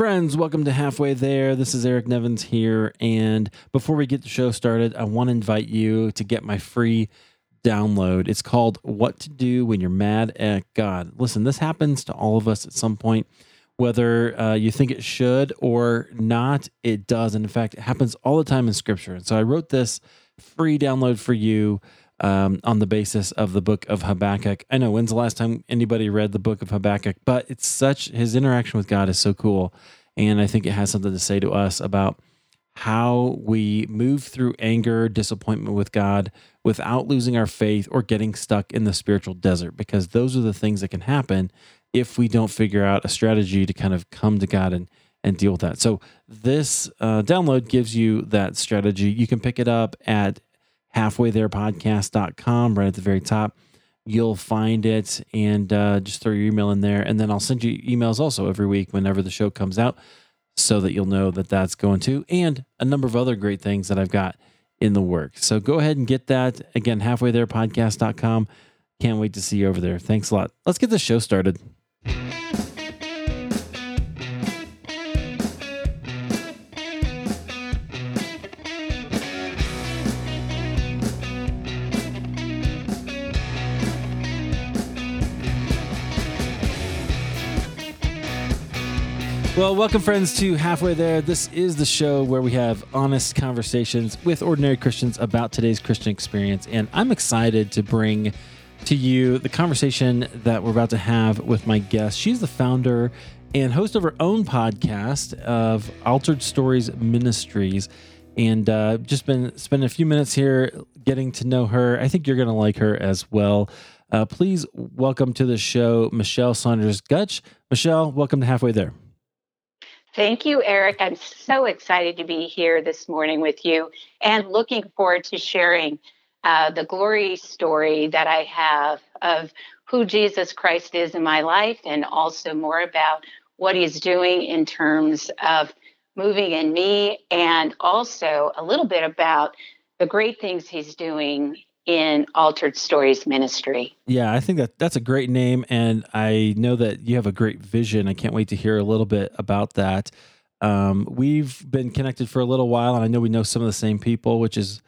Friends, welcome to Halfway There. This is Eric Nevins here. And before we get the show started, I want to invite you to get my free download. It's called What to Do When You're Mad at God. Listen, this happens to all of us at some point, whether uh, you think it should or not, it does. And in fact, it happens all the time in Scripture. And so I wrote this free download for you um, on the basis of the book of Habakkuk. I know when's the last time anybody read the book of Habakkuk, but it's such his interaction with God is so cool, and I think it has something to say to us about how we move through anger, disappointment with God without losing our faith or getting stuck in the spiritual desert, because those are the things that can happen if we don't figure out a strategy to kind of come to God and and deal with that. So this uh, download gives you that strategy. You can pick it up at halfwaytherepodcast.com right at the very top. You'll find it and uh, just throw your email in there and then i'll send you emails also every week whenever the show comes out so that you'll know that that's going to and a number of other great things that i've got in the work so go ahead and get that. Again halfwaytherepodcast.com can't wait to see you over there. Thanks a lot. Let's get the show started Well, welcome, friends, to Halfway There. This is the show where we have honest conversations with ordinary Christians about today's Christian experience. And I'm excited to bring to you the conversation that we're about to have with my guest. She's the founder and host of her own podcast of Altered Stories Ministries. And uh, just been spending a few minutes here getting to know her. I think you're going to like her as well. Uh, please welcome to the show Michelle Saunders Gutch. Mischelle, welcome to Halfway There. Thank you, Eric. I'm so excited to be here this morning with you and looking forward to sharing uh, the glory story that I have of who Jesus Christ is in my life and also more about what he's doing in terms of moving in me and also a little bit about the great things he's doing in Altered Stories Ministry. Yeah, I think that that's a great name, and I know that you have a great vision. I can't wait to hear a little bit about that. Um, we've been connected for a little while, and I know we know some of the same people, which is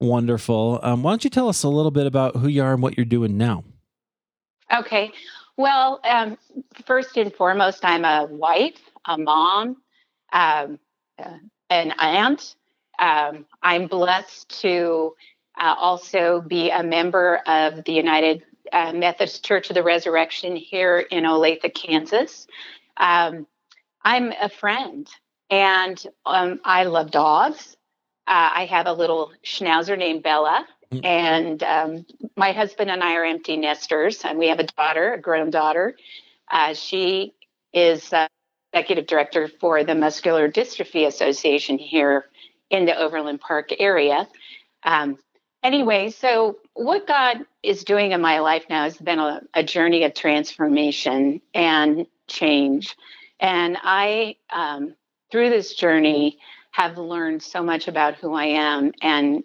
wonderful. Um, why don't you tell us a little bit about who you are and what you're doing now? Okay. Well, um, first and foremost, I'm a wife, a mom, um, uh, an aunt. Um, I'm blessed to uh, also be a member of the United uh, Methodist Church of the Resurrection here in Olathe, Kansas. Um, I'm a friend and um, I love dogs. Uh, I have a little schnauzer named Bella, mm. and um, my husband and I are empty nesters, and we have a daughter, a grown daughter. Uh, she is uh, executive director for the Muscular Dystrophy Association here in the Overland Park area. Um, anyway, so what God is doing in my life now has been a, a journey of transformation and change. And I, um, through this journey, have learned so much about who I am and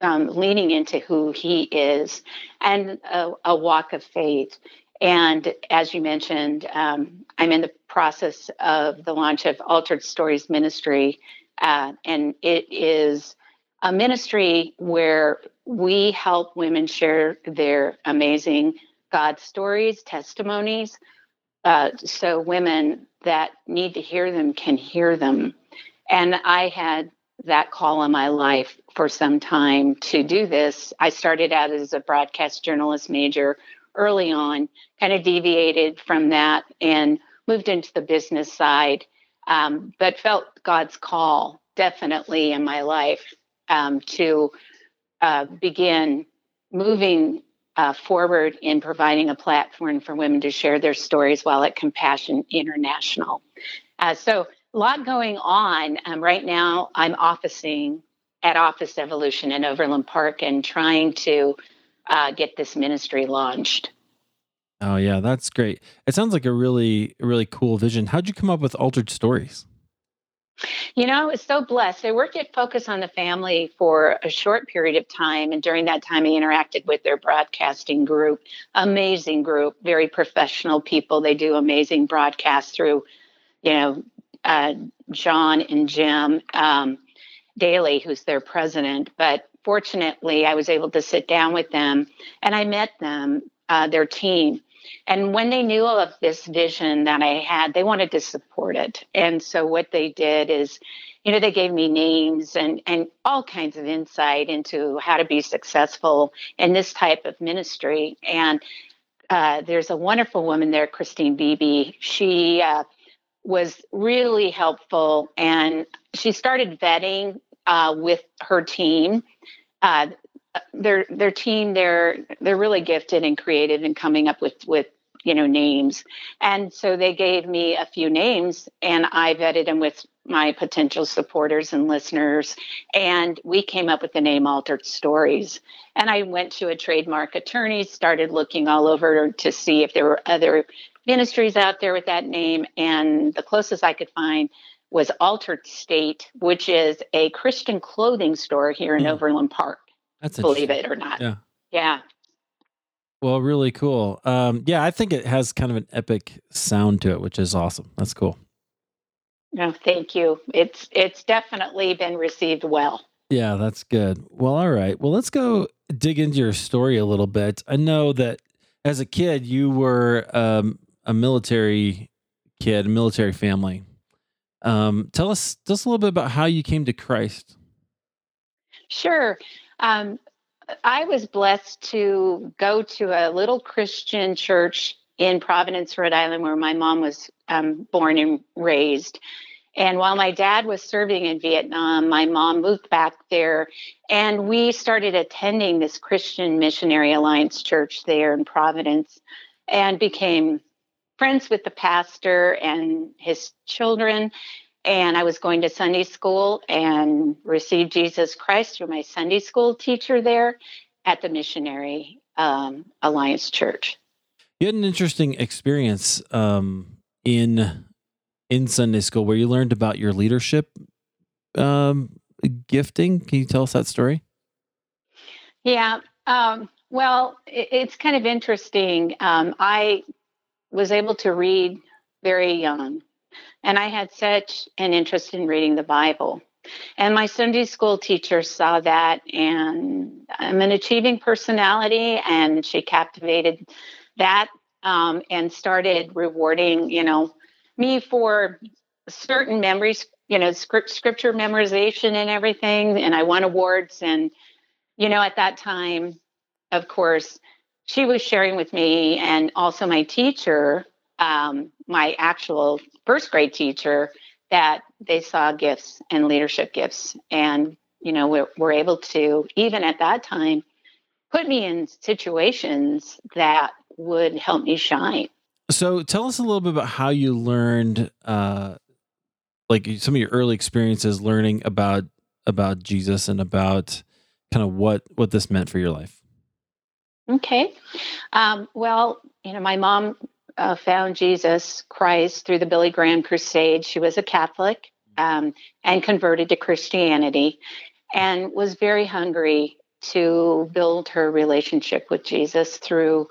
um, leaning into who He is and a, a, walk of faith. And as you mentioned, um, I'm in the process of the launch of Altered Stories Ministry, uh, and it is a ministry where we help women share their amazing God stories, testimonies, uh, so women that need to hear them can hear them. And I had that call in my life for some time to do this. I started out as a broadcast journalist major early on, kind of deviated from that and moved into the business side, um, but felt God's call definitely in my life um, to uh, begin moving uh, forward in providing a platform for women to share their stories while at Compassion International. Uh, so, a lot going on. Um, right now, I'm officing at Office Evolution in Overland Park and trying to uh, get this ministry launched. Oh yeah, that's great. It sounds like a really, really cool vision. How'd you come up with Altered Stories? You know, I was so blessed. I worked at Focus on the Family for a short period of time. And during that time, I interacted with their broadcasting group. Amazing group, very professional people. They do amazing broadcasts through, you know, uh, John and Jim um, Daly, who's their president. But fortunately, I was able to sit down with them and I met them, uh, their team. And when they knew of this vision that I had, they wanted to support it. And so what they did is, you know, they gave me names and, and all kinds of insight into how to be successful in this type of ministry. And uh, there's a wonderful woman there, Christine Beebe. She uh, was really helpful and she started vetting uh, with her team. Uh, their their team they're they're really gifted and creative in coming up with with you know names. And so they gave me a few names and i vetted them with my potential supporters and listeners. And we came up with the name altered stories. And i went to a trademark attorney started looking all over to see if there were other ministries out there with that name. And the closest i could find was altered state which is a christian clothing store here in mm. overland park that's believe it or not yeah yeah well, really cool. Um, yeah, I think it has kind of an epic sound to it, which is awesome. That's cool. No, thank you. It's it's definitely been received well. Yeah, that's good. Well, all right. Well, let's go dig into your story a little bit. I know that as a kid, you were um, a military kid, a military family. Um, tell us tell us a little bit about how you came to Christ. Sure. Um, I was blessed to go to a little Christian church in Providence, Rhode Island, where my mom was um, born and raised. And while my dad was serving in Vietnam, my mom moved back there, and we started attending this Christian Missionary Alliance church there in Providence and became friends with the pastor and his children and I was going to Sunday school and received Jesus Christ through my Sunday school teacher there at the Missionary um, Alliance Church. You had an interesting experience um, in in Sunday school where you learned about your leadership um, gifting. Can you tell us that story? Yeah. Um, well, it, it's kind of interesting. Um, I was able to read very young and I had such an interest in reading the Bible. And my Sunday school teacher saw that, and I'm an achieving personality, and she captivated that um, and started rewarding, you know, me for certain memories, you know, script, scripture memorization and everything. And I won awards. And, you know, at that time, of course, she was sharing with me and also my teacher, um, my actual first grade teacher that they saw gifts and leadership gifts and you know we're, we're able to even at that time put me in situations that would help me shine. So tell us a little bit about how you learned uh like some of your early experiences learning about about jesus and about kind of what what this meant for your life. Okay. Um, well you know my mom uh, found Jesus Christ through the Billy Graham Crusade. She was a Catholic um, and converted to Christianity and was very hungry to build her relationship with Jesus through,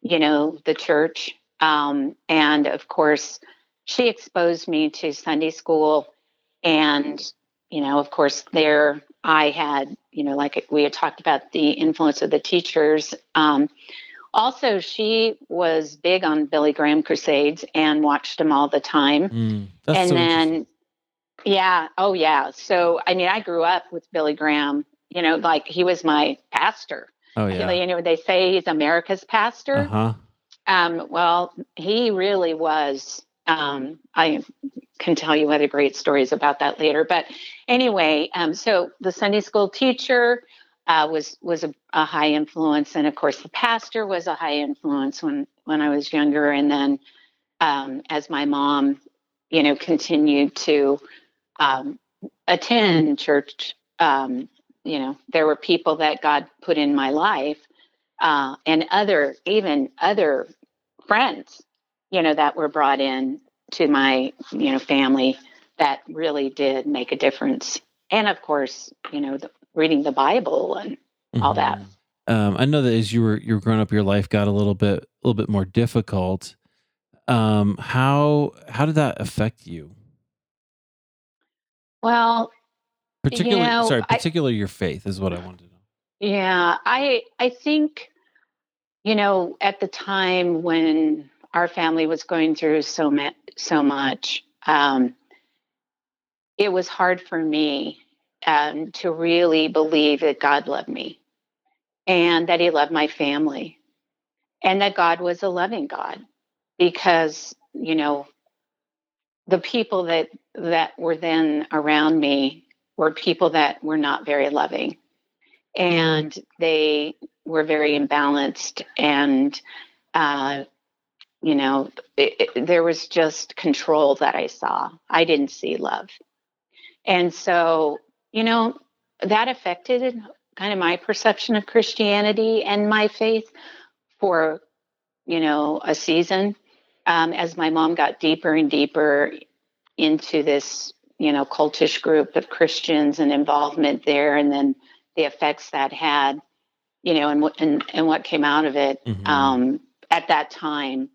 you know, the church. Um, and of course, she exposed me to Sunday school. And, you know, of course, there I had, you know, like we had talked about the influence of the teachers. Um, also, she was big on Billy Graham crusades and watched them all the time. Mm, and so then, yeah, oh yeah. So I mean, I grew up with Billy Graham. You know, like he was my pastor. Oh yeah. You know, they say he's America's pastor. Uh-huh. Um, well, he really was. Um, I can tell you other great stories about that later. But anyway, um, so the Sunday school teacher, uh, was was a, a, high influence, and of course the pastor was a high influence when when I was younger. And then um, as my mom, you know, continued to um, attend church, um, you know, there were people that God put in my life, uh, and other even other friends, you know, that were brought in to my you know family that really did make a difference. And of course, you know, the, reading the Bible and mm-hmm. all that. Um, I know that as you were you were growing up, your life got a little bit a little bit more difficult. Um, how how did that affect you? Well, Particularly, know, sorry, I- particularly your faith is what I wanted to know. Yeah, I I think you know at the time when our family was going through so much so much, um, it was hard for me um, to really believe that God loved me and that He loved my family and that God was a loving God because you know the people that that were then around me were people that were not very loving and they were very imbalanced and uh, you know it, it, there was just control that i saw. I didn't see love. And so you know that affected kind of my perception of christianity and my faith for you know a season um, as my mom got deeper and deeper into this you know cultish group of christians and involvement there and then the effects that had, you know, and what and, and what came out of it Mhm. um, at that time.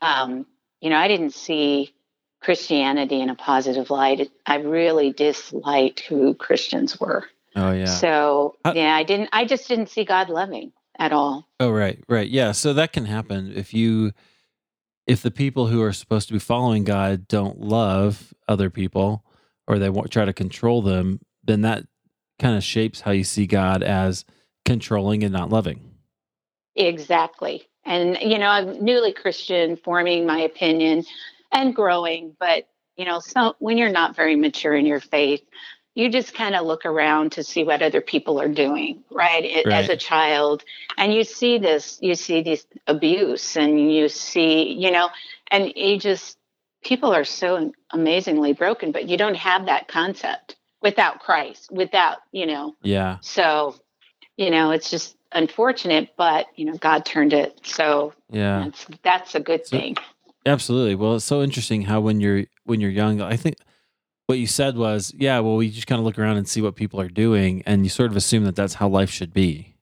Um, you know, I didn't see Christianity in a positive light. I really disliked who Christians were. oh yeah. So I- yeah, I didn't. I just didn't see God loving at all. Oh right, right. Yeah, so that can happen if you if the people who are supposed to be following God don't love other people or they want try to control them, then that kind of shapes how you see God as controlling and not loving. Exactly. And, you know, I'm newly Christian, forming my opinion and growing. But, you know, so when you're not very mature in your faith, you just kind of look around to see what other people are doing, right? It- As a child. And you see this, you see this abuse and you see, you know, and you just, people are so amazingly broken, but you don't have that concept without Christ, without, you know, Yeah. so, you know, it's just unfortunate, but you know, God turned it. So Yeah. that's that's a good So- thing. Absolutely. Well, it's so interesting how when you're when you're young, I think what you said was, yeah, well, we just kind of look around and see what people are doing and you sort of assume that that's how life should be.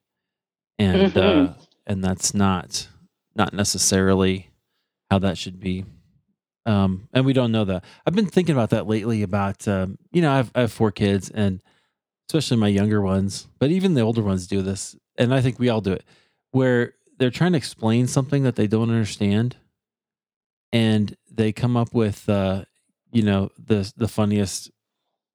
And uh Mhm. and that's not not necessarily how that should be. Um and we don't know that. I've been thinking about that lately about um you know, I have I have four kids and especially my younger ones, but even the older ones do this and I think we all do it where they're trying to explain something that they don't understand and they come up with uh you know the the funniest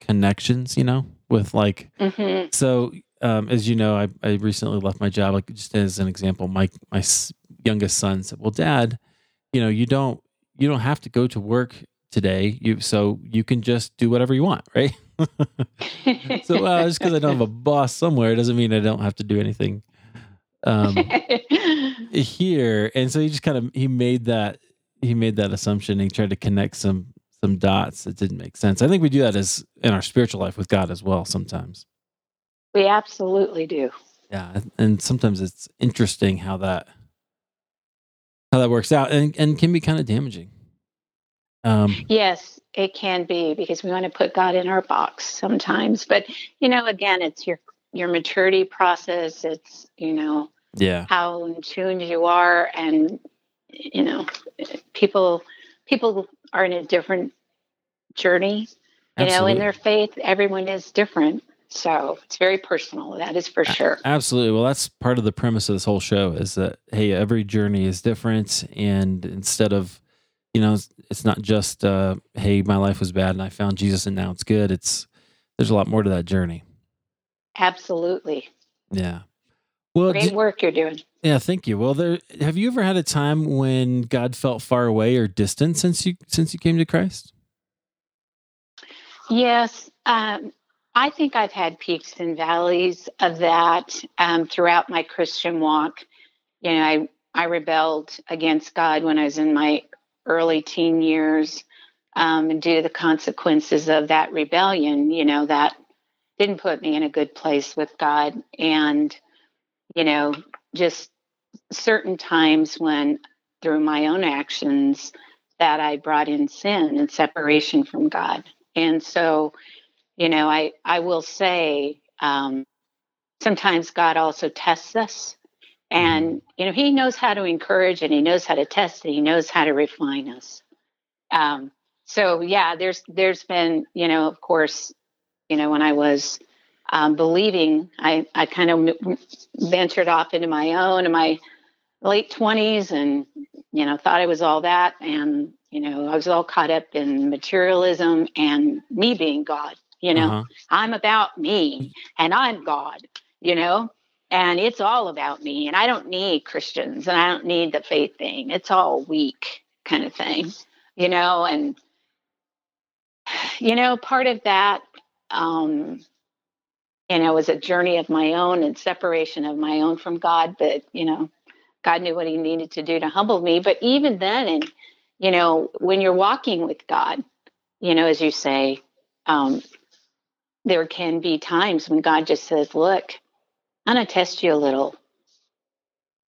connections you know with like hmm so um as you know i, I recently left my job like just as an example my my youngest son said well dad you know you don't you don't have to go to work today. You so you can just do whatever you want right? So well just because i don't have a boss somewhere doesn't mean i don't have to do anything um here. And so he just kind of he made that he made that assumption and he tried to connect some some dots that didn't make sense i think we do that as in our spiritual life with god as well sometimes we absolutely do. yeah and sometimes it's interesting how that how that works out and and can be kind of damaging um Yes, it can be because we want to put God in our box sometimes. But you know, again, it's your your maturity process. It's you know yeah how in tune you are, and you know, people people are in a different journey. You know, in their faith, everyone is different. So it's very personal. That is for sure. Absolutely. Well, that's part of the premise of this whole show is that hey, every journey is different, and instead of you know, it's, it's not just uh, hey, my life was bad and I found Jesus and now it's good. It's there's a lot more to that journey. Absolutely. Yeah. Well, Great d- work you're doing. Yeah. Thank you. Well, there. Have you ever had a time when God felt far away or distant since you since you came to Christ? Yes. Um, I think I've had peaks and valleys of that um, throughout my Christian walk. You know, I, I rebelled against God when I was in my early teen years. Um, and due to the consequences of that rebellion, you know, that didn't put me in a good place with God. And, you know, just certain times when through my own actions that I brought in sin and separation from God. And so, you know, I, I will say um, sometimes God also tests us. And, you know, he knows how to encourage and he knows how to test and he knows how to refine us. Um, so yeah, there's there's been, you know, of course, you know, when I was um, believing, I, I kind of ventured off into my own in my late 20s and, you know, thought I was all that. And, you know, I was all caught up in materialism and me being God, you know, uh-huh. I'm about me and I'm God, you know, and it's all about me. And I don't need Christians and I don't need the faith thing. It's all weak kind of thing, you know, and, you know, part of that, um, you know, was a journey of my own and separation of my own from God. But, you know, God knew what he needed to do to humble me. But even then, and, you know, when you're walking with God, you know, as you say, um, there can be times when God just says, look, I'm going to test you a little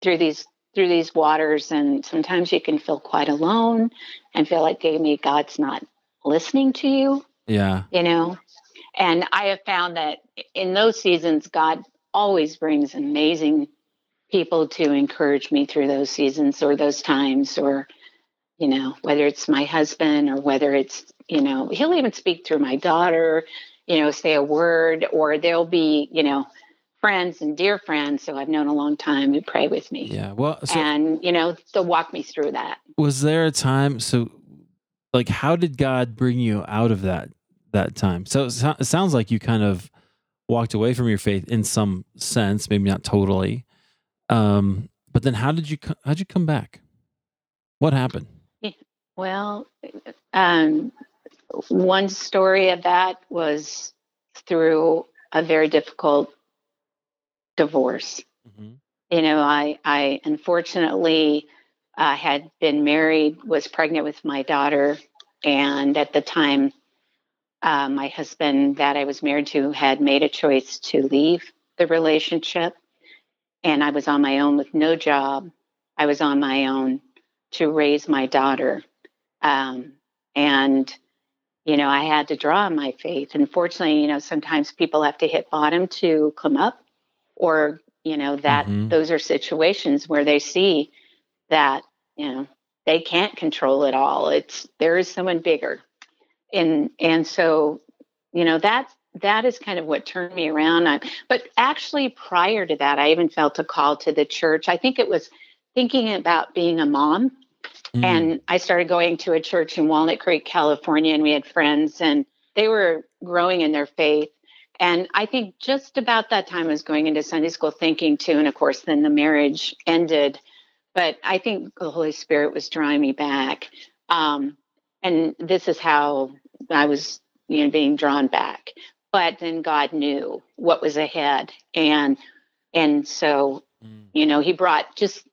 through these through these waters and sometimes you can feel quite alone and feel like maybe God's not listening to you. Yeah. You know, and I have found that in those seasons, God always brings amazing people to encourage me through those seasons or those times, or, you know, whether it's my husband or whether it's, you know, he'll even speak through my daughter, you know, say a word, or there'll be, you know, friends and dear friends who I've known a long time who pray with me. Yeah. Well, so and, you know, they'll walk me through that. Was there a time? So, like, how did God bring you out of that that time. So it sounds like you kind of walked away from your faith in some sense, maybe not totally. Um, but then how did you how did you come back? What happened? Well, um, one story of that was through a very difficult divorce. Mm-hmm. You know, I I unfortunately uh, had been married, was pregnant with my daughter, and at the time uh, my husband that I was married to had made a choice to leave the relationship. And I was on my own with no job. I was on my own to raise my daughter. Um, and, you know, I had to draw on my faith. Unfortunately, you know, sometimes people have to hit bottom to come up, or, you know, that mm-hmm. those are situations where they see that, you know, they can't control it all. It's there is someone bigger and and so you know that that is kind of what turned me around. I, but actually prior to that i even felt a call to the church. I think it was thinking about being a mom. Mm. and i started going to a church in walnut creek california and we had friends and they were growing in their faith. And i think just about that time i was going into sunday school thinking too and of course then the marriage ended. But i think the holy spirit was drawing me back. Um, and this is how I was, you know, being drawn back. But then God knew what was ahead, and and so, mm. you know, He brought just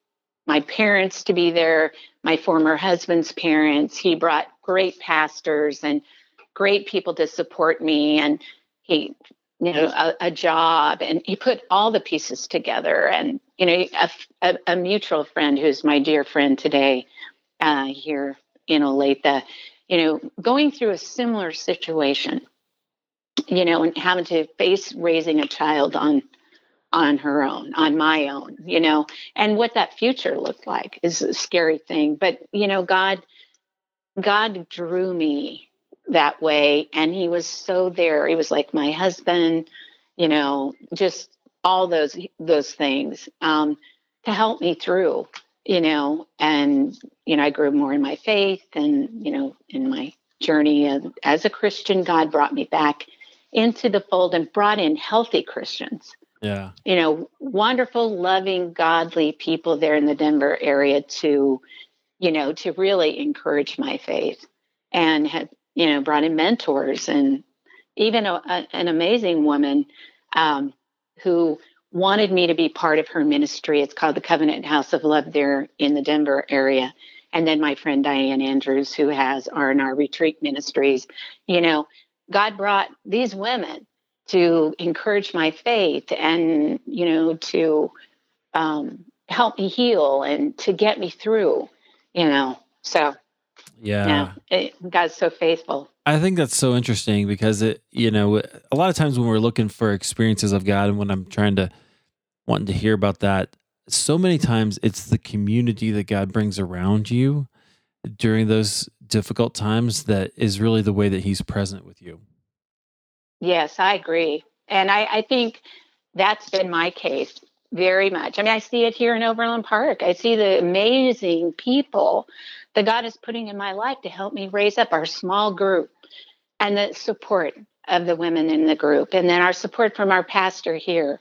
my parents to be there, my former husband's parents. He brought great pastors and great people to support me, and he, you know, a, a job, and he put all the pieces together. And you know, a, a, a mutual friend who's my dear friend today uh, here in Olathe, you know, going through a similar situation, you know, and having to face raising a child on on her own, on my own, you know, and what that future looked like is a scary thing. But, you know, God God drew me that way and he was so there. He was like my husband, you know, just all those those things um, to help me through you know, and, you know, I grew more in my faith and, you know, in my journey of, as a Christian, God brought me back into the fold and brought in healthy Christians. Yeah. You know, wonderful, loving, godly people there in the Denver area to, you know, to really encourage my faith and had, you know, brought in mentors and even a, a, an amazing woman um, who wanted me to be part of her ministry. It's called the Covenant House of Love there in the Denver area. And then my friend Diane Andrews, who has R&R Retreat Ministries. You know, God brought these women to encourage my faith and, you know, to um, help me heal and to get me through, you know. So, yeah, yeah it, God's so faithful. I think that's so interesting because it, you know, a lot of times when we're looking for experiences of God and when I'm trying to wanting to hear about that. So many times it's the community that God brings around you during those difficult times that is really the way that He's present with you. Yes, I agree. And I, I think that's been my case very much. I mean, I see it here in Overland Park. I see the amazing people that God is putting in my life to help me raise up our small group and the support of the women in the group. And then our support from our pastor here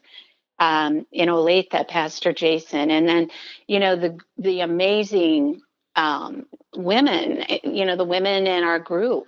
um, in Olathe, Pastor Jason. And then, you know, the, the amazing um, women, you know, the women in our group.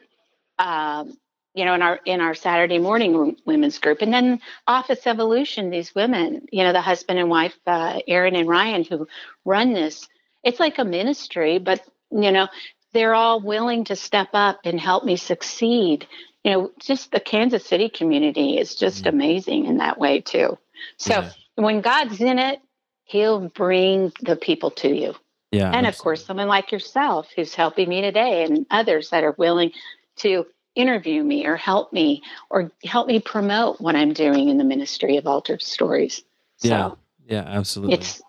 Um, you know, in our in our Saturday morning women's group, and then Office Evolution. These women, you know, the husband and wife, uh, Aaron and Ryan, who run this. It's like a ministry, but you know, they're all willing to step up and help me succeed. You know, just the Kansas City community is just mm-hmm. amazing in that way too. So yeah. when God's in it, He'll bring the people to you. Yeah, and absolutely. of course, someone like yourself who's helping me today, and others that are willing to interview me or help me or help me promote what I'm doing in the ministry of altered stories. So yeah, yeah, absolutely. It's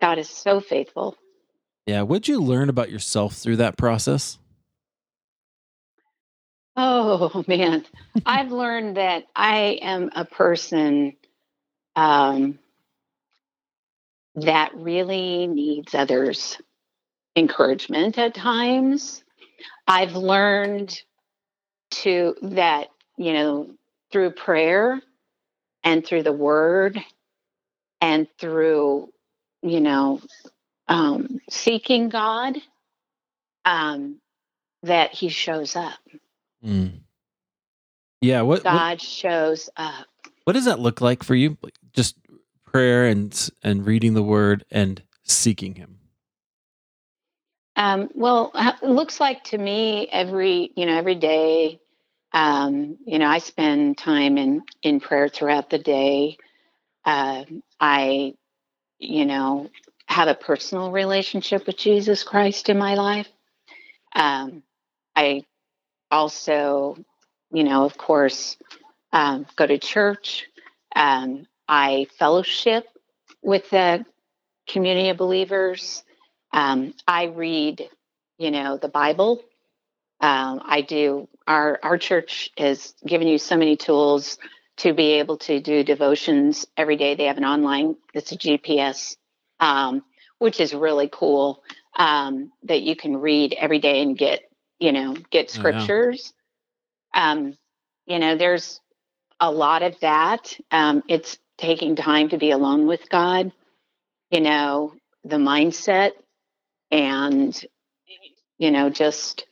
God is so faithful. Yeah, what'd you learn about yourself through that process? Oh man, I've learned that I am a person um, that really needs others' encouragement at times. I've learned to that, you know, through prayer and through the word and through, you know, um, seeking God, um, that He shows up. Mm. Yeah, what God what, shows up. What does that look like for you? Just prayer and and reading the Word and seeking Him. Um, well, it looks like to me every you know every day um, you know, I spend time in in prayer throughout the day. Uh, I, you know, have a personal relationship with Jesus Christ in my life. Um, I also, you know, of course, um, go to church. Um, I fellowship with the community of believers. Um, I read, you know, the Bible um, I do. Our our church has given you so many tools to be able to do devotions every day. They have an online. It's a GPS, um, which is really cool. Um, that you can read every day and get you know get scriptures. Oh, yeah. Um, you know, there's a lot of that. Um, it's taking time to be alone with God. You know, the mindset and you know just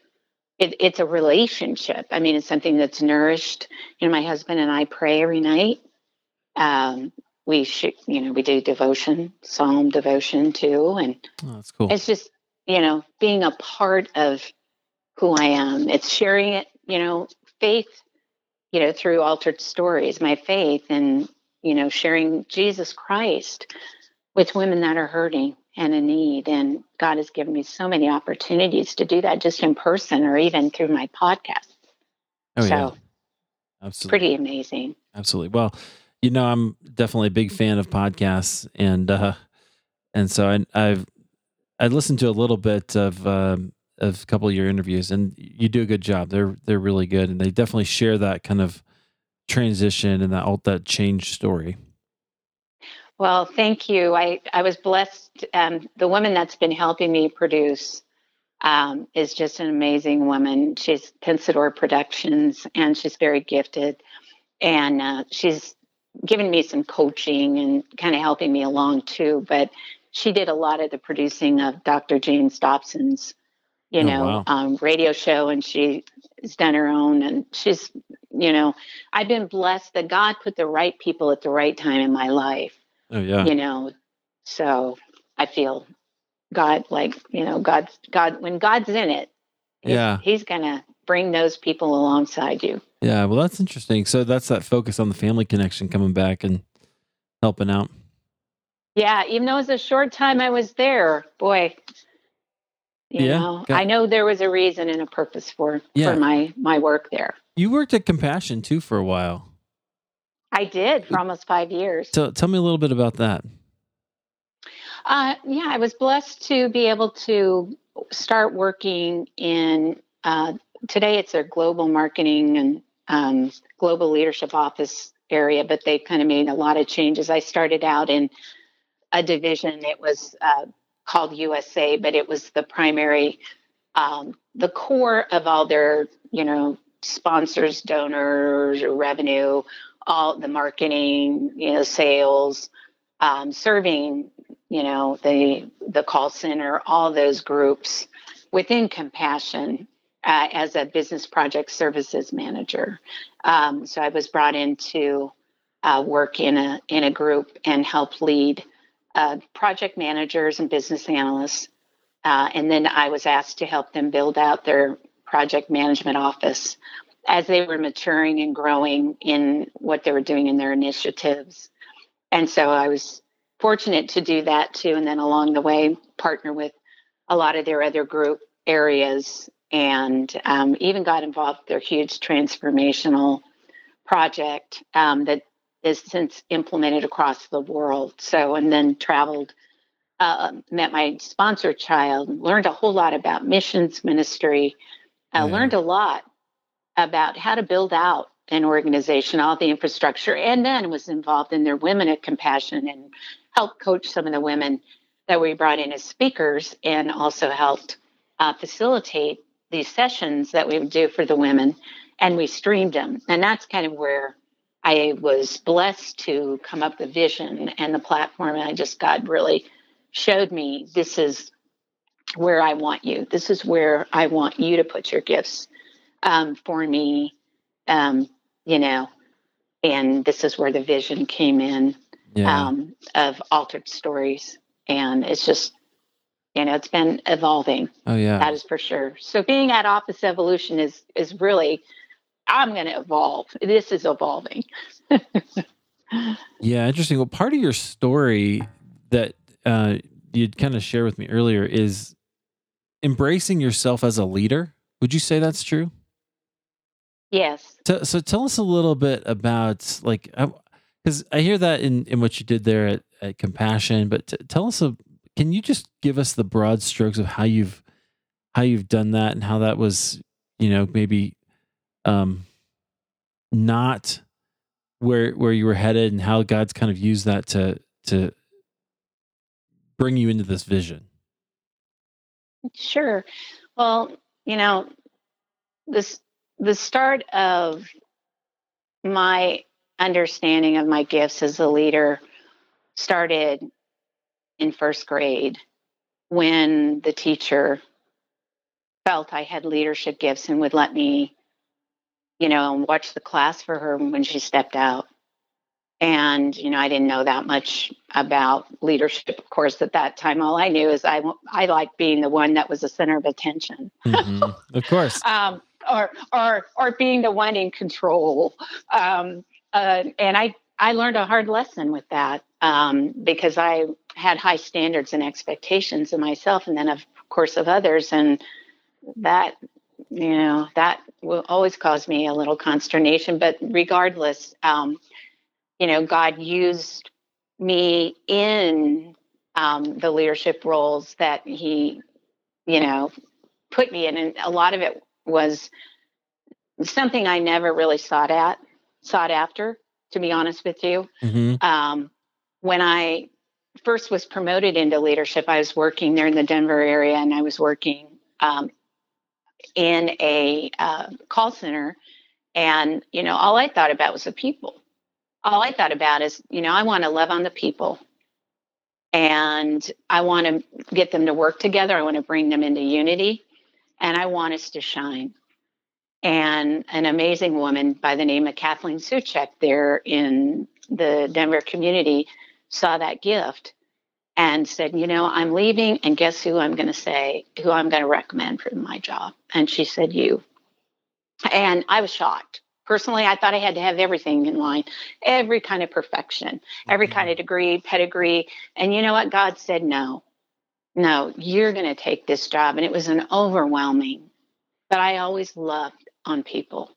it, it's a relationship. I mean, it's something that's nourished. You know, my husband and I pray every night. Um, we should, you know, we do devotion, psalm devotion too, and oh, that's cool. It's just, you know, being a part of who I am. It's sharing it, you know, faith, you know, through altered stories, my faith, and you know, sharing Jesus Christ with women that are hurting and in need. And God has given me so many opportunities to do that just in person or even through my podcast. Oh, so, yeah. Absolutely. Pretty amazing. Absolutely. Well, you know, I'm definitely a big fan of podcasts and, uh, and so I, I've, I listened to a little bit of, um, of a couple of your interviews and you do a good job. They're, they're really good. And they definitely share that kind of transition and that, all that change story. Well, thank you. I, I was blessed. Um, the woman that's been helping me produce um, is just an amazing woman. She's Pensador Productions, and she's very gifted. And uh, she's given me some coaching and kind of helping me along too. But she did a lot of the producing of Dr. James Dobson's, you oh, know, wow. um, radio show, and she's done her own. And she's, you know, I've been blessed that God put the right people at the right time in my life Oh yeah. You know, so I feel God like, you know, God God when God's in it, he's, yeah. he's gonna bring those people alongside you. Yeah, well that's interesting. So that's that focus on the family connection coming back and helping out. Yeah, even though it was a short time I was there, boy, you yeah, know, got, I know there was a reason and a purpose for yeah. for my my work there. You worked at Compassion too for a while. I did for almost five years. So tell me a little bit about that. Uh, yeah, I was blessed to be able to start working in. Uh, today, it's their global marketing and um, global leadership office area, but they've kind of made a lot of changes. I started out in a division. It was uh, called USA, but it was the primary, um, the core of all their, you know, sponsors, donors, revenue, all the marketing, you know, sales, um, serving, you know, the the call center, all those groups within Compassion uh, as a business project services manager. Um, so I was brought in to uh, work in a in a group and help lead uh, project managers and business analysts. Uh, and then I was asked to help them build out their project management office as they were maturing and growing in what they were doing in their initiatives. And so I was fortunate to do that too. And then along the way, partner with a lot of their other group areas and um, even got involved with their huge transformational project um, that is since implemented across the world. So, and then traveled, uh, met my sponsor child, learned a whole lot about missions ministry, uh, yeah. learned a lot about how to build out an organization, all the infrastructure, and then was involved in their Women of Compassion and helped coach some of the women that we brought in as speakers and also helped uh, facilitate these sessions that we would do for the women and we streamed them. And that's kind of where I was blessed to come up with vision and the platform. And I just, God really showed me this is where I want you. This is where I want you to put your gifts um, for me, um, you know, and this is where the vision came in yeah. um, of altered stories. And it's just, you know, it's been evolving. Oh yeah, that is for sure. So being at Office Evolution is is really, I'm going to evolve. This is evolving. yeah, interesting. Well, part of your story that uh, you'd kind of share with me earlier is embracing yourself as a leader. Would you say that's true? Yes. So, so tell us a little bit about like, because I, hear that in, in what you did there at, at Compassion, but t- tell us a, can you just give us the broad strokes of how you've how you've done that and how that was, you know, maybe um not where where you were headed and how God's kind of used that to to bring you into this vision. Sure. Well, you know, this the start of my understanding of my gifts as a leader started in first grade when the teacher felt I had leadership gifts and would let me, you know, and watch the class for her when she stepped out. And, you know, I didn't know that much about leadership. Of course, at that time, all I knew is I, I liked being the one that was the center of attention. Mm-hmm. Of course. um, or or or being the one in control. Um, uh, and I I learned a hard lesson with that um, because I had high standards and expectations of myself, and then of course of others, and that you know that will always cause me a little consternation. But regardless, um, you know, God used me in um, the leadership roles that He, you know, put me in, and a lot of it was something I never really sought at, sought after, to be honest with you. Mm-hmm. Um, when I first was promoted into leadership, I was working there in the Denver area and I was working um, in a uh, call center. And, you know, all I thought about was the people. All I thought about is, you know, I want to love on the people and I want to get them to work together. I want to bring them into unity and I want us to shine. And an amazing woman by the name of Kathleen Suchek there in the Denver community saw that gift and said, You know, I'm leaving, and guess who I'm going to say, who I'm going to recommend for my job? And she said, You. And I was shocked. Personally, I thought I had to have everything in line, every kind of perfection, every mm-hmm. kind of degree, pedigree. And you know what? God said, No, no, you're going to take this job. And it was an overwhelming, but I always loved on people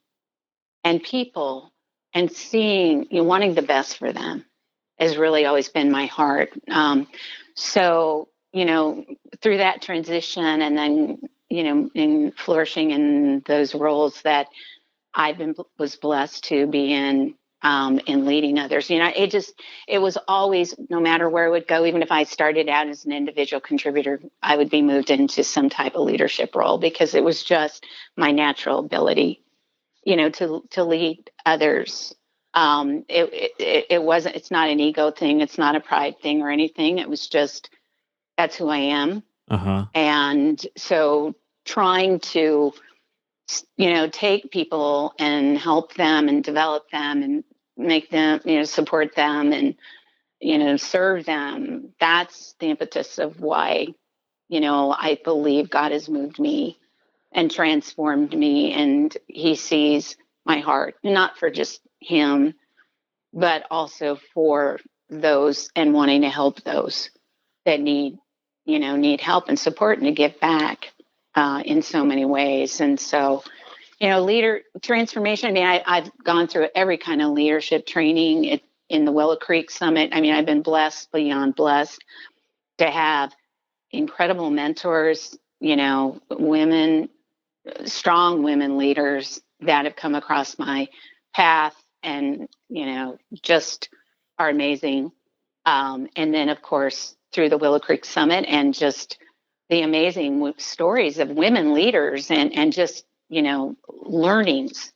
and people and seeing, you know, wanting the best for them has really always been my heart. Um, so, you know, through that transition and then, you know, in flourishing in those roles that I've been was blessed to be in um, in leading others. You know, it just it was always no matter where it would go. Even if I started out as an individual contributor, I would be moved into some type of leadership role because it was just my natural ability. You know, to to lead others. Um, it, it it wasn't. It's not an ego thing. It's not a pride thing or anything. It was just that's who I am. Uh-huh. And so trying to you know take people and help them and develop them and make them you know support them and you know serve them that's the impetus of why you know i believe god has moved me and transformed me and he sees my heart not for just him but also for those and wanting to help those that need you know need help and support and to give back uh, in so many ways. And so, you know, leader transformation. I mean, I, have gone through every kind of leadership training in the Willow Creek Summit. I mean, I've been blessed beyond blessed to have incredible mentors. You know, women, strong women leaders that have come across my path, and you know, just are amazing. Um, and then, of course, through the Willow Creek Summit, and just the amazing stories of women leaders and and just you know learnings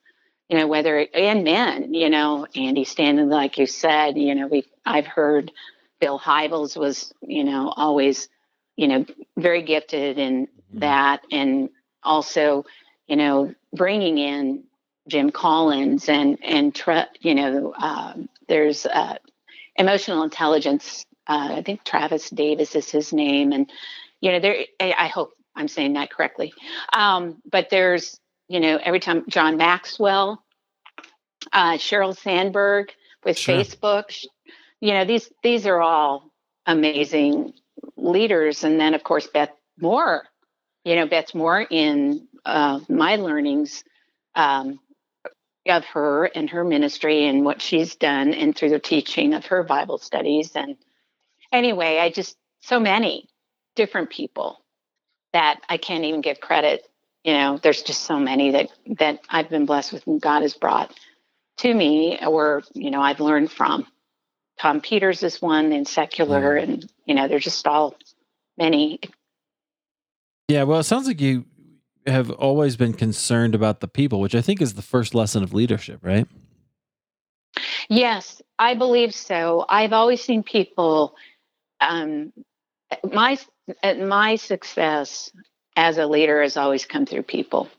you know whether and men you know andy stanley like you said you know we i've heard bill hybels was you know always you know very gifted in mm-hmm. that and also you know bringing in jim collins and and you know uh, there's uh, emotional intelligence uh, i think travis davis is his name and you know, there, I hope I'm saying that correctly. Um, but there's, you know, every time John Maxwell, uh, Sheryl Sandberg with sure. Facebook, you know, these, these are all amazing leaders. And then of course, Beth Moore, you know, Beth Moore in uh, my learnings um, of her and her ministry and what she's done and through the teaching of her Bible studies. And anyway, I just, so many, different people that I can't even give credit. You know, there's just so many that that I've been blessed with and God has brought to me or, you know, I've learned from. Tom Peters is one and secular mm. and, you know, they're just all many. Yeah, well, it sounds like you have always been concerned about the people, which I think is the first lesson of leadership, right? Yes, I believe so. I've always seen people um, my my success as a leader has always come through people.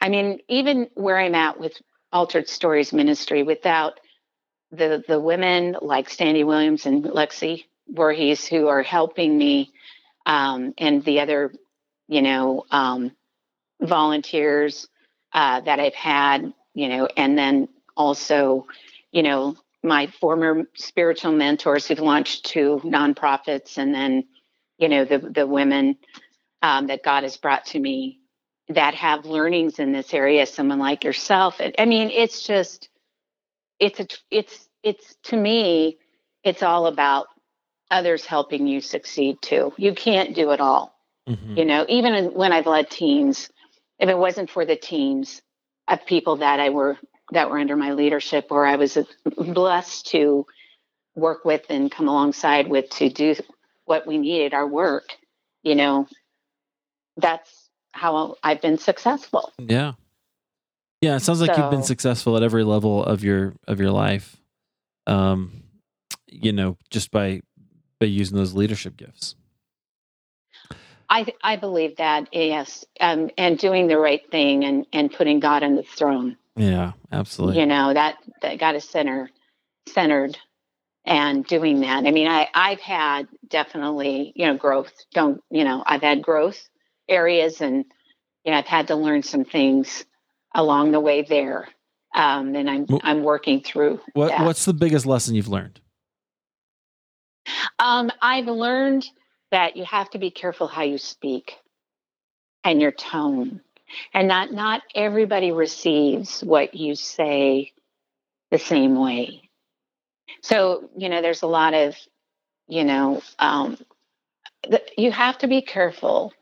I mean, even where I'm at with Altered Stories Ministry, without the the women like Sandy Williams and Lexi Voorhees who are helping me, um, and the other, you know, um, volunteers uh, that I've had, you know, and then also, you know, my former spiritual mentors who've launched two nonprofits and then you know the the women um, that god has brought to me that have learnings in this area someone like yourself. I mean it's just it's a it's it's to me it's all about others helping you succeed too. You can't do it all. Mm-hmm. you know even when i've led teams if it wasn't for the teams of people that i were that were under my leadership or I was blessed to work with and come alongside with to do what we needed, our work, you know, that's how I've been successful. Yeah. Yeah, it sounds like so, you've been successful at every level of your of your life. Um, you know, just by by using those leadership gifts. I I believe that yes, um, and doing the right thing and and putting God on the throne. Yeah, absolutely. You know, that, that got us center, centered and doing that. I mean, I, I've had definitely, you know, growth. Don't, you know, I've had growth areas and, you know, I've had to learn some things along the way there. Um, and I'm, well, I'm working through. What, that. what's the biggest lesson you've learned? Um, I've learned that you have to be careful how you speak and your tone. And not not everybody receives what you say the same way. So you know there's a lot of you know um, the, you have to be careful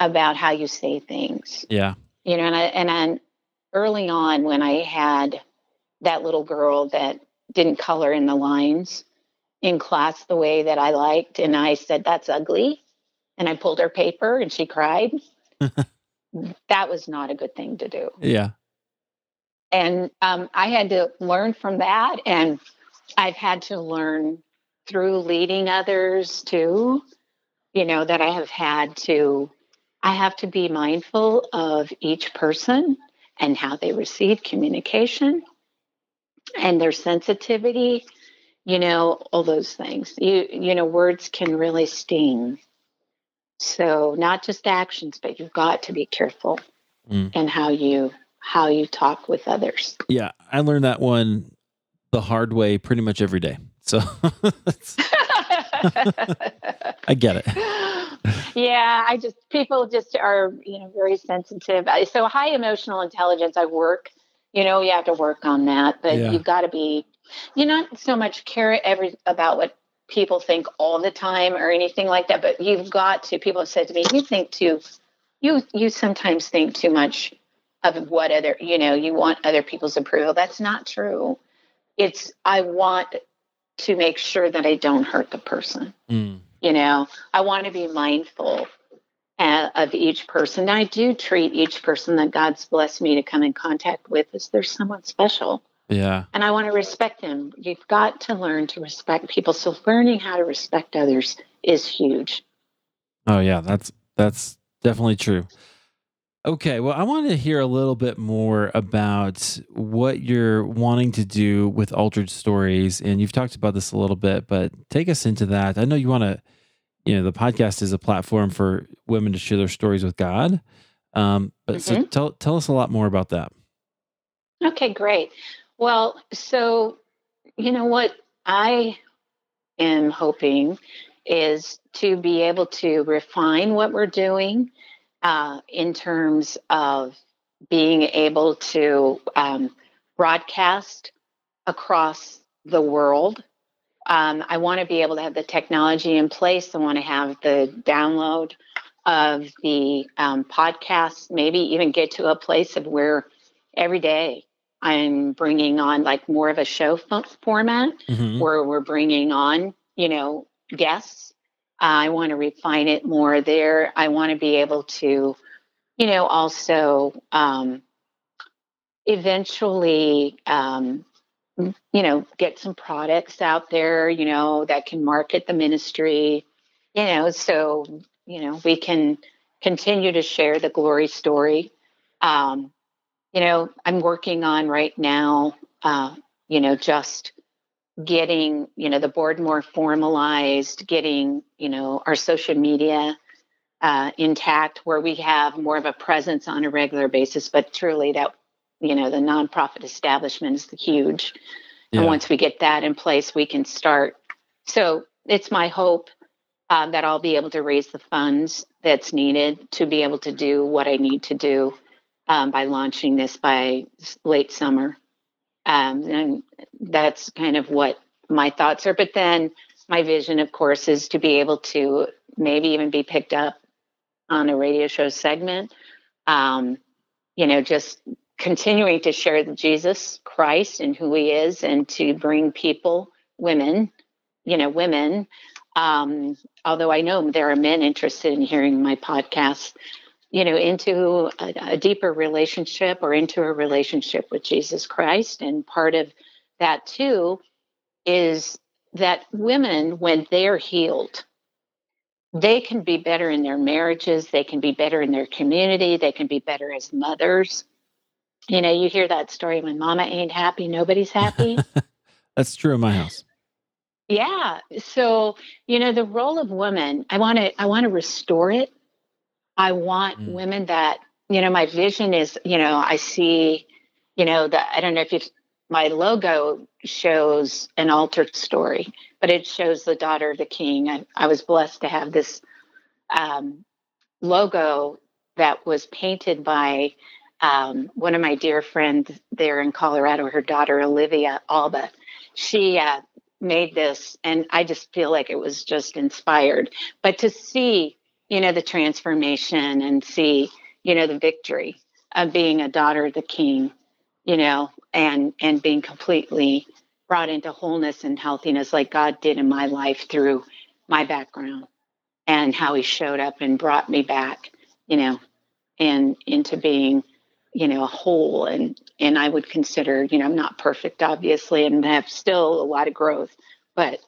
about how you say things. Yeah. You know and I, and I, early on when I had that little girl that didn't color in the lines in class the way that I liked, and I said, That's ugly. And I pulled her paper and she cried. that was not a good thing to do. Yeah. And um, I had to learn from that. And I've had to learn through leading others too, you know, that I have had to, I have to be mindful of each person and how they receive communication and their sensitivity, you know, all those things. You, you know, words can really sting. So not just actions, but you've got to be careful mm. in how you how you talk with others. Yeah, I learned that one the hard way pretty much every day. So I get it. Yeah, I just people just are you know very sensitive. So high emotional intelligence. I work. You know, you have to work on that, but yeah. you've got to be. You not so much care every about what people think all the time or anything like that, but you've got to. People have said to me, "You think too. You you sometimes think too much of what other you know. You want other people's approval. That's not true. It's I want to make sure that I don't hurt the person. Mm. You know, I want to be mindful uh, of each person. I do treat each person that God's blessed me to come in contact with as there's someone special. Yeah. And I want to respect them. You've got to learn to respect people. So learning how to respect others is huge. Oh yeah, that's that's definitely true. Okay, well, I want to hear a little bit more about what you're wanting to do with Altered Stories, and you've talked about this a little bit, but take us into that. I know you want to, you know, the podcast is a platform for women to share their stories with God, um, but mm-hmm. so tell tell us a lot more about that. Okay, great. Well, so you know what I am hoping is to be able to refine what we're doing uh, in terms of being able to um, broadcast across the world. Um, I want to be able to have the technology in place. I want to have the download of the um, podcast, maybe even get to a place of where every day I'm bringing on like more of a show format mm-hmm. where we're bringing on, you know, guests I want to refine it more there. I want to be able to, you know, also um, eventually, um, you know, get some products out there, you know, that can market the ministry, you know, so, you know, we can continue to share the glory story. Um, you know, I'm working on right now, uh, you know, just getting you know the board more formalized getting you know our social media uh, intact where we have more of a presence on a regular basis but truly that you know the nonprofit establishment is huge. Yeah. and once we get that in place we can start. So it's my hope um, that i'll be able to raise the funds that's needed to be able to do what i need to do um, by launching this by late summer um, and that's kind of what my thoughts are. But then my vision, of course, is to be able to maybe even be picked up on a radio show segment. Um, you know, just continuing to share Jesus Christ and who he is and to bring people, women, you know, women. Um, although I know there are men interested in hearing my podcast, you know, into a, a, deeper relationship or into a relationship with Jesus Christ. And part of that too is that women, when they're healed, they can be better in their marriages, they can be better in their community, they can be better as mothers. You know, you hear that story when mama ain't happy, nobody's happy. That's true in my house. Yeah. So, you know, the role of women, I want to I want to restore it I want mm. women that, you know, my vision is, you know, I see, you know, that I don't know if you my logo shows an altered story, but it shows the daughter of the king. I, I was blessed to have this um, logo that was painted by um, one of my dear friends there in Colorado, her daughter Olivia Alba. She uh, made this, and I just feel like it was just inspired. But to see you know, the transformation and see, you know, the victory of being a daughter of the king, you know, and and being completely brought into wholeness and healthiness like God did in my life through my background and how he showed up and brought me back, you know, and into being, you know, a whole. And and I would consider, you know, I'm not perfect obviously and have still a lot of growth, but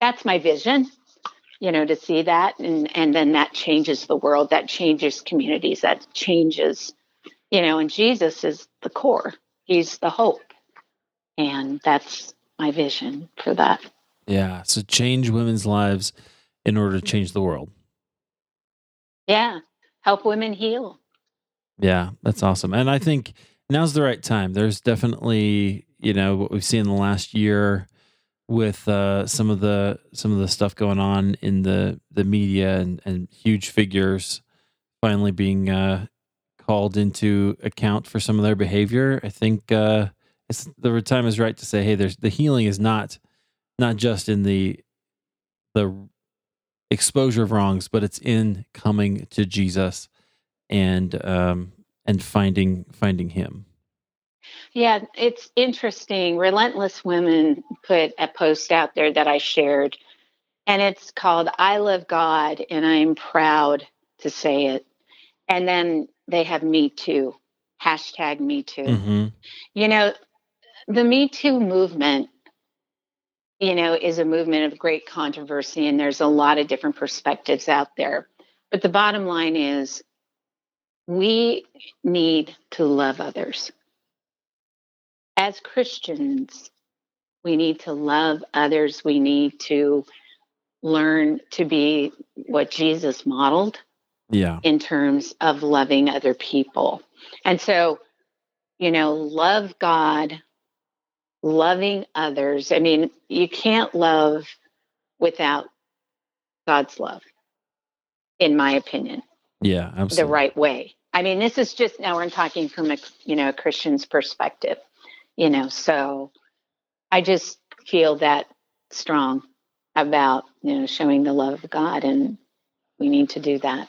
that's my vision you know to see that and and then that changes the world that changes communities that changes you know and jesus is the core. He's the hope. And that's my vision for that. Yeah so change women's lives in order to change the world. Yeah help women heal. Yeah that's awesome. And i think now's the right time. There's definitely you know what we've seen in the last year with uh, some of the some of the stuff going on in the the media and, and huge figures finally being uh, called into account for some of their behavior. I think uh, the time is right to say, hey, there's the healing is not not just in the the exposure of wrongs, but it's in coming to Jesus and um, and finding finding Him. Yeah, it's interesting. Relentless Women put a post out there that I shared, and it's called I Love God and I'm proud to say it. And then they have Me Too, hashtag Me Too. Mm-hmm. You know, the Me Too movement, you know, is a movement of great controversy, and there's a lot of different perspectives out there. But the bottom line is, we need to love others as Christians, we need to love others. We need to learn to be what Jesus modeled. Yeah. In terms of loving other people. And so, you know, love God, loving others. I mean, you can't love without God's love, in my opinion. Yeah, absolutely. The right way. I mean, this is just now we're talking from a you know a Christian's perspective you know so i just feel that strong about you know showing the love of god and we need to do that.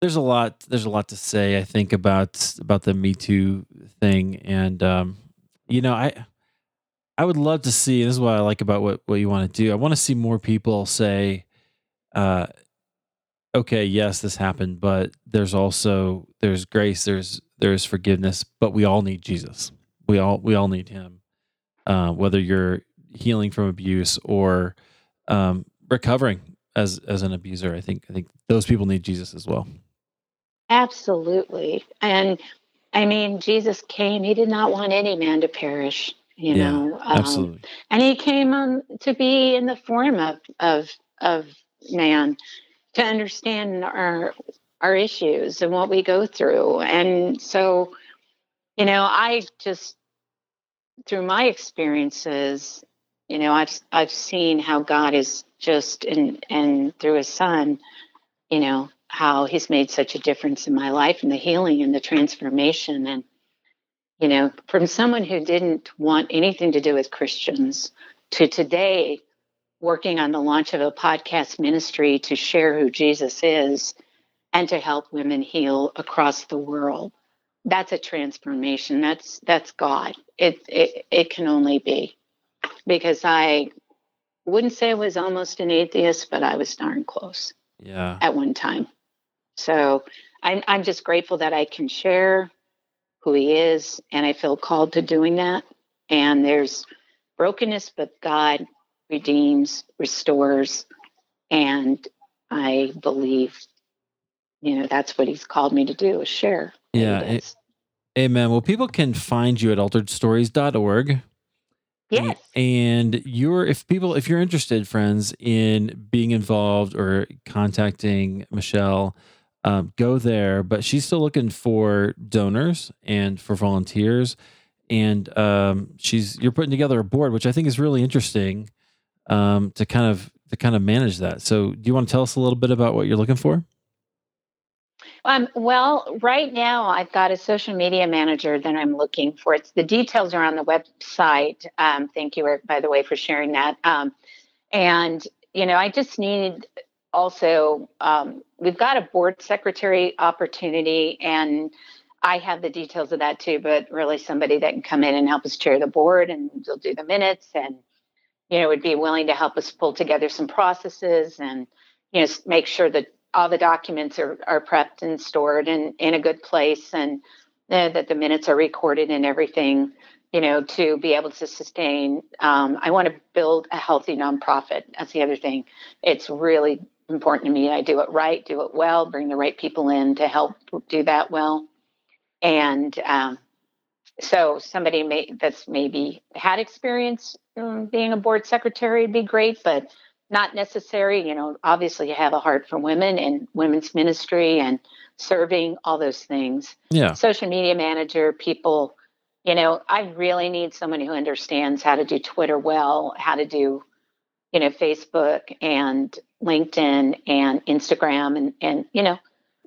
There's a lot there's a lot to say i think about about the me too thing and um you know i I would love to see. This is what I like about what what you want to do. I want to see more people say, uh, "Okay, yes, this happened, but there's also there's grace, there's there's forgiveness, but we all need Jesus. We all we all need Him. Uh, whether you're healing from abuse or um, recovering as as an abuser, I think I think those people need Jesus as well. Absolutely, and I mean, Jesus came. He did not want any man to perish you yeah, know um, absolutely. and he came on to be in the form of of of man to understand our our issues and what we go through. And so you know i just through my experiences you know i've i've seen how god is just and and through his son you know how he's made such a difference in my life and the healing and the transformation and you know, from someone who didn't want anything to do with Christians to today working on the launch of a podcast ministry to share who Jesus is and to help women heal across the world. That's a transformation. That's that's God. It it it can only be. Because I wouldn't say I was almost an atheist, but I was darn close. Yeah. At one time. So I'm I'm just grateful that I can share who he is, and I feel called to doing that. And there's brokenness, but God redeems, restores, and I believe, you know, that's what he's called me to do is share. Yeah. It, amen. Well, people can find you at alteredstories.org. Yes. And you're if people if you're interested, friends, in being involved or contacting Mischelle, um, go there. But she's still looking for donors and for volunteers. And um, she's you're putting together a board, which I think is really interesting um, to kind of to kind of manage that. So, do you want to tell us a little bit about what you're looking for? Um, well, right now I've got a social media manager that I'm looking for. It's the details are on the website. Um, thank you, Eric, by the way, for sharing that. Um, and you know, I just need also um, we've got a board secretary opportunity, and I have the details of that too. But really, somebody that can come in and help us chair the board, and they'll do the minutes, and you know, would be willing to help us pull together some processes and you know make sure that all the documents are, are prepped and stored and in a good place and uh, that the minutes are recorded and everything, you know, to be able to sustain. Um, I want to build a healthy nonprofit. That's the other thing. It's really important to me. I do it right, do it well, bring the right people in to help do that well. And um, so somebody may, that's maybe had experience um, being a board secretary would be great, but not necessary. You know, obviously you have a heart for women and women's ministry and serving, all those things. Yeah. Social media manager, people, you know, I really need someone who understands how to do Twitter well, how to do, you know, Facebook and LinkedIn and Instagram and, and, you know,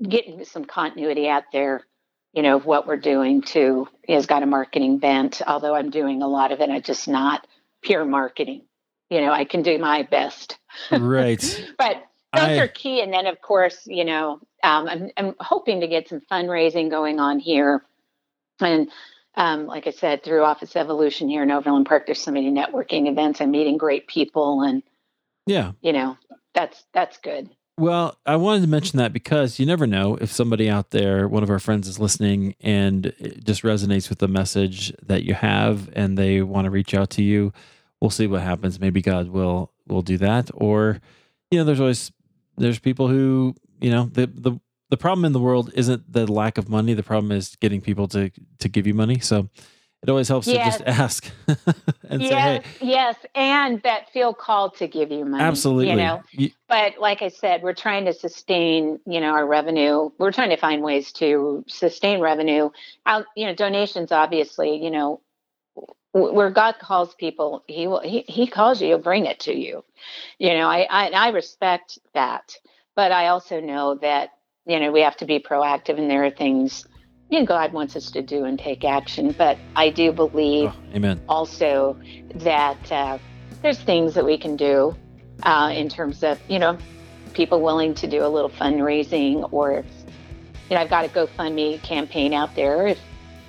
getting some continuity out there, you know, of what we're doing too. Has got a marketing bent, although I'm doing a lot of it. I just not pure marketing you know, I can do my best. Right. but those I, are key. And then, of course, you know, um, I'm, I'm hoping to get some fundraising going on here. And um, like I said, through Office Evolution here in Overland Park, there's so many networking events. I'm meeting great people, and yeah, you know, that's that's good. Well, I wanted to mention that because you never know if somebody out there, one of our friends is listening and it just resonates with the message that you have and they want to reach out to you we'll see what happens. Maybe God will will do that, or you know, there's always there's people who you know the the the problem in the world isn't the lack of money. The problem is getting people to to give you money. So it always helps yes. to just ask and yes, say, "Hey, yes," and that feel called to give you money. Absolutely, you know. You, but like I said, we're trying to sustain, you know, our revenue. We're trying to find ways to sustain revenue. Out, you know, donations. Obviously, you know, where God calls people, He will He, he calls you, He'll bring it to you. You know, I, I I respect that, but I also know that you know we have to be proactive, and there are things you know God wants us to do and take action. But I do believe, oh, Amen. Also, that uh, there's things that we can do uh, in terms of you know people willing to do a little fundraising, or you know I've got a GoFundMe campaign out there if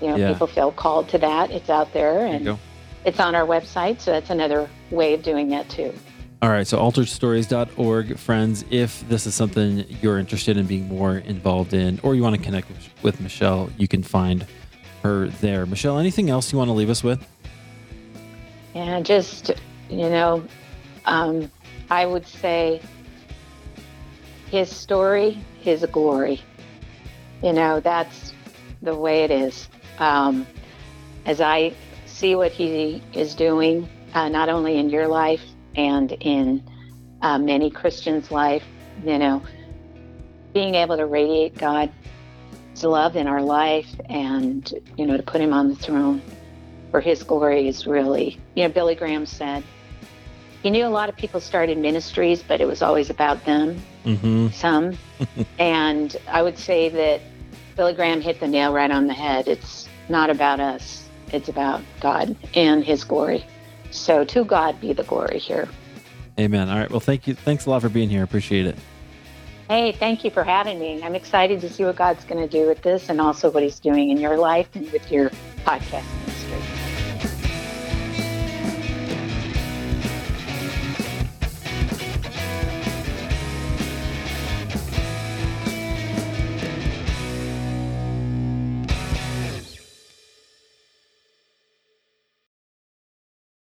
you know, yeah. people feel called to that. It's out there and it's on our website. So that's another way of doing that too. All right. So alteredstories.org, friends, if this is something you're interested in being more involved in, or you want to connect with Mischelle, you can find her there. Mischelle, anything else you want to leave us with? Yeah, just, you know, um, I would say his story, his glory. You know, that's the way it is um, as I see what He is doing, uh, not only in your life and in uh, many Christians' life, you know, being able to radiate God's love in our life and, you know, to put Him on the throne for His glory is really, you know, Billy Graham said, he knew a lot of people started ministries, but it was always about them, mm-hmm. some. and I would say that Billy Graham hit the nail right on the head. It's not about us, it's about God and His glory. So to God be the glory here. Amen. All right. Well, thank you. Thanks a lot for being here. Appreciate it. Hey, thank you for having me. I'm excited to see what God's going to do with this and also what He's doing in your life and with your podcast.